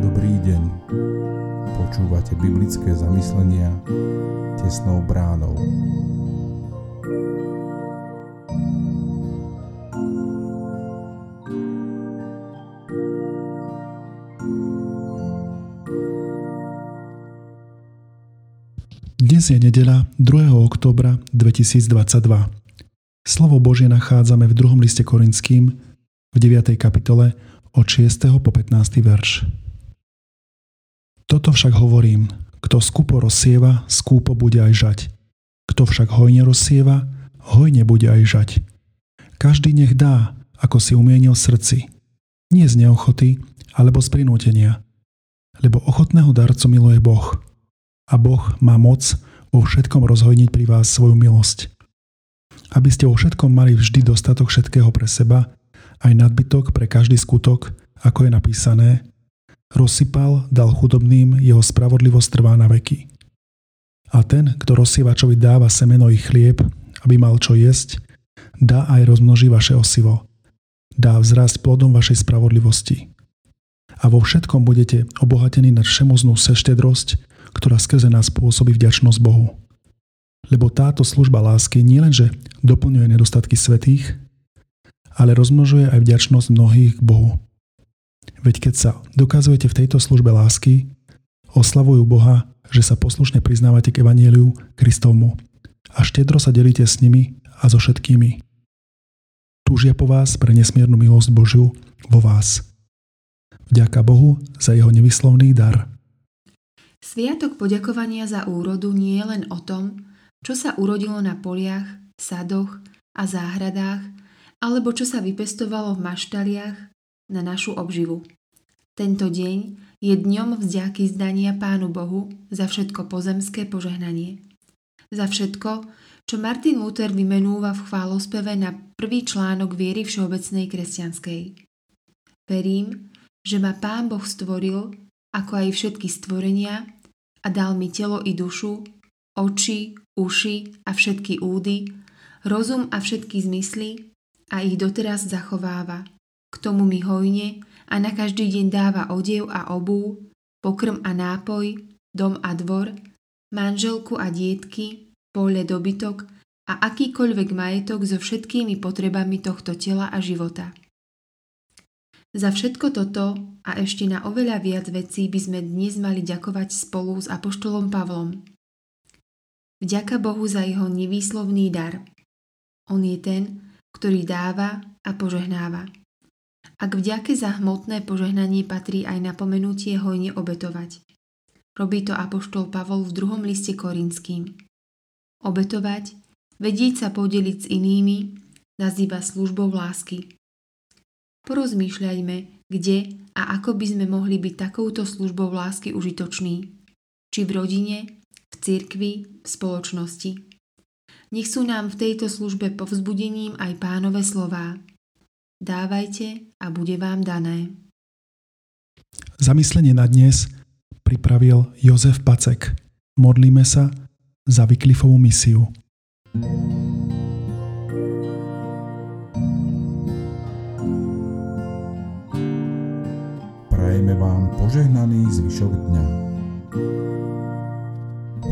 Dobrý deň. Počúvate biblické zamyslenia tesnou bránou. Dnes je nedela 2. oktobra 2022. Slovo Božie nachádzame v 2. liste Korinským v 9. kapitole od 6. po 15. verš. Toto však hovorím, kto skupo rozsieva, skúpo bude aj žať. Kto však hojne rozsieva, hojne bude aj žať. Každý nech dá, ako si umienil srdci. Nie z neochoty, alebo z prinútenia. Lebo ochotného darcu miluje Boh – a Boh má moc vo všetkom rozhojniť pri vás svoju milosť. Aby ste vo všetkom mali vždy dostatok všetkého pre seba, aj nadbytok pre každý skutok, ako je napísané, rozsypal, dal chudobným, jeho spravodlivosť trvá na veky. A ten, kto rozsievačovi dáva semeno i chlieb, aby mal čo jesť, dá aj rozmnoží vaše osivo. Dá vzrásť plodom vašej spravodlivosti. A vo všetkom budete obohatení na všemoznú seštedrosť, ktorá skrze nás pôsobí vďačnosť Bohu. Lebo táto služba lásky nielenže doplňuje nedostatky svetých, ale rozmnožuje aj vďačnosť mnohých k Bohu. Veď keď sa dokazujete v tejto službe lásky, oslavujú Boha, že sa poslušne priznávate k Evanieliu Kristovmu a štedro sa delíte s nimi a so všetkými. Túžia po vás pre nesmiernu milosť Božiu vo vás. Vďaka Bohu za jeho nevyslovný dar. Sviatok poďakovania za úrodu nie je len o tom, čo sa urodilo na poliach, sadoch a záhradách, alebo čo sa vypestovalo v maštaliach na našu obživu. Tento deň je dňom vďaky zdania Pánu Bohu za všetko pozemské požehnanie. Za všetko, čo Martin Luther vymenúva v chválospeve na prvý článok viery všeobecnej kresťanskej. Verím, že ma Pán Boh stvoril ako aj všetky stvorenia a dal mi telo i dušu, oči, uši a všetky údy, rozum a všetky zmysly a ich doteraz zachováva. K tomu mi hojne a na každý deň dáva odev a obú, pokrm a nápoj, dom a dvor, manželku a dietky, pole dobytok a akýkoľvek majetok so všetkými potrebami tohto tela a života. Za všetko toto a ešte na oveľa viac vecí by sme dnes mali ďakovať spolu s Apoštolom Pavlom. Vďaka Bohu za jeho nevýslovný dar. On je ten, ktorý dáva a požehnáva. A k vďake za hmotné požehnanie patrí aj napomenutie hojne obetovať. Robí to Apoštol Pavol v druhom liste Korinským. Obetovať, vedieť sa podeliť s inými, nazýva službou lásky. Porozmýšľajme, kde a ako by sme mohli byť takouto službou lásky užitoční. Či v rodine, cirkvi, v spoločnosti. Nech sú nám v tejto službe povzbudením aj pánové slová. Dávajte a bude vám dané. Zamyslenie na dnes pripravil Jozef Pacek. Modlíme sa za Vyklifovú misiu. Prajeme vám požehnaný zvyšok dňa.